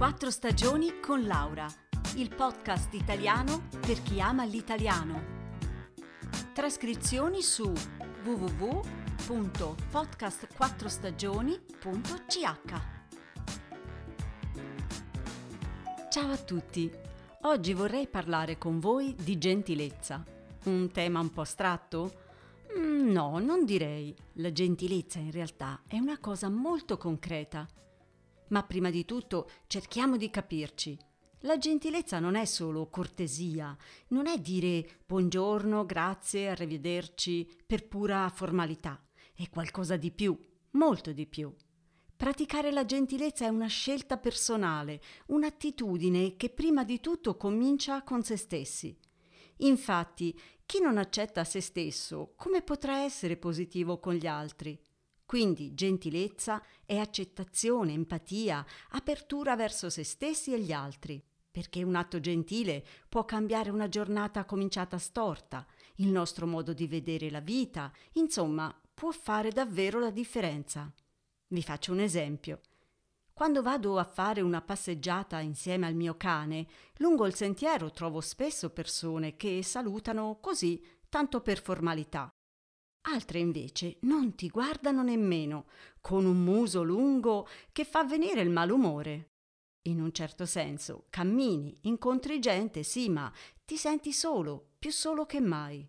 Quattro stagioni con Laura, il podcast italiano per chi ama l'italiano. Trascrizioni su www.podcastquattrostagioni.ch Ciao a tutti! Oggi vorrei parlare con voi di gentilezza. Un tema un po' astratto? Mm, no, non direi. La gentilezza in realtà è una cosa molto concreta. Ma prima di tutto cerchiamo di capirci. La gentilezza non è solo cortesia, non è dire buongiorno, grazie, arrivederci per pura formalità. È qualcosa di più, molto di più. Praticare la gentilezza è una scelta personale, un'attitudine che prima di tutto comincia con se stessi. Infatti, chi non accetta se stesso, come potrà essere positivo con gli altri? Quindi gentilezza è accettazione, empatia, apertura verso se stessi e gli altri. Perché un atto gentile può cambiare una giornata cominciata storta, il nostro modo di vedere la vita, insomma, può fare davvero la differenza. Vi faccio un esempio. Quando vado a fare una passeggiata insieme al mio cane, lungo il sentiero trovo spesso persone che salutano così, tanto per formalità. Altre invece non ti guardano nemmeno, con un muso lungo che fa venire il malumore. In un certo senso, cammini, incontri gente, sì, ma ti senti solo, più solo che mai.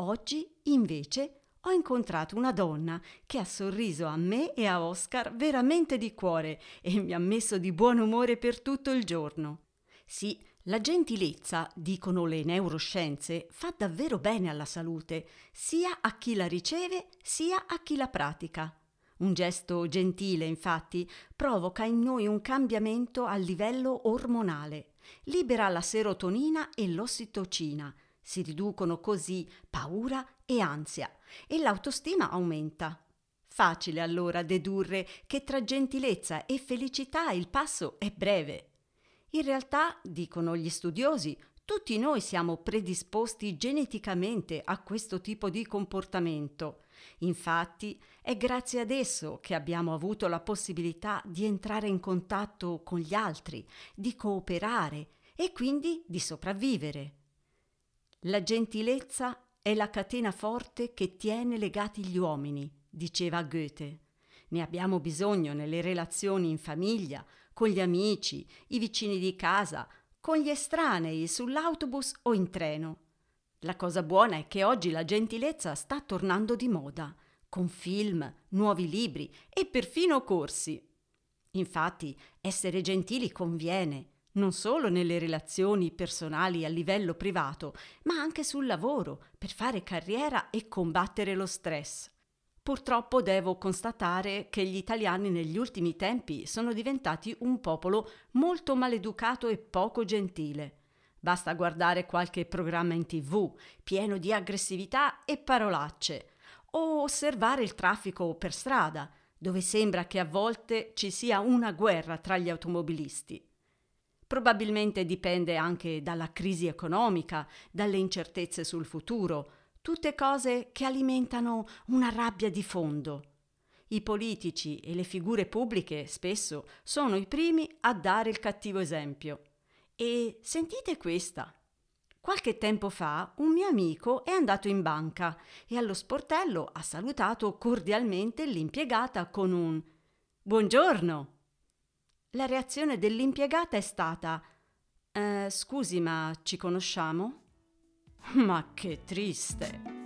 Oggi, invece, ho incontrato una donna che ha sorriso a me e a Oscar veramente di cuore e mi ha messo di buon umore per tutto il giorno. Sì, la gentilezza, dicono le neuroscienze, fa davvero bene alla salute, sia a chi la riceve sia a chi la pratica. Un gesto gentile, infatti, provoca in noi un cambiamento a livello ormonale, libera la serotonina e l'ossitocina, si riducono così paura e ansia e l'autostima aumenta. Facile allora dedurre che tra gentilezza e felicità il passo è breve. In realtà, dicono gli studiosi, tutti noi siamo predisposti geneticamente a questo tipo di comportamento. Infatti, è grazie ad esso che abbiamo avuto la possibilità di entrare in contatto con gli altri, di cooperare e quindi di sopravvivere. La gentilezza è la catena forte che tiene legati gli uomini, diceva Goethe. Ne abbiamo bisogno nelle relazioni in famiglia, con gli amici, i vicini di casa, con gli estranei, sull'autobus o in treno. La cosa buona è che oggi la gentilezza sta tornando di moda, con film, nuovi libri e perfino corsi. Infatti, essere gentili conviene, non solo nelle relazioni personali a livello privato, ma anche sul lavoro, per fare carriera e combattere lo stress. Purtroppo devo constatare che gli italiani negli ultimi tempi sono diventati un popolo molto maleducato e poco gentile. Basta guardare qualche programma in tv pieno di aggressività e parolacce, o osservare il traffico per strada, dove sembra che a volte ci sia una guerra tra gli automobilisti. Probabilmente dipende anche dalla crisi economica, dalle incertezze sul futuro, tutte cose che alimentano una rabbia di fondo. I politici e le figure pubbliche spesso sono i primi a dare il cattivo esempio. E sentite questa. Qualche tempo fa un mio amico è andato in banca e allo sportello ha salutato cordialmente l'impiegata con un Buongiorno. La reazione dell'impiegata è stata eh, Scusi, ma ci conosciamo? Ma che triste!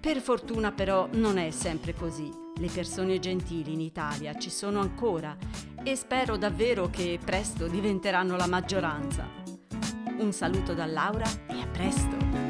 Per fortuna però non è sempre così. Le persone gentili in Italia ci sono ancora e spero davvero che presto diventeranno la maggioranza. Un saluto da Laura e a presto!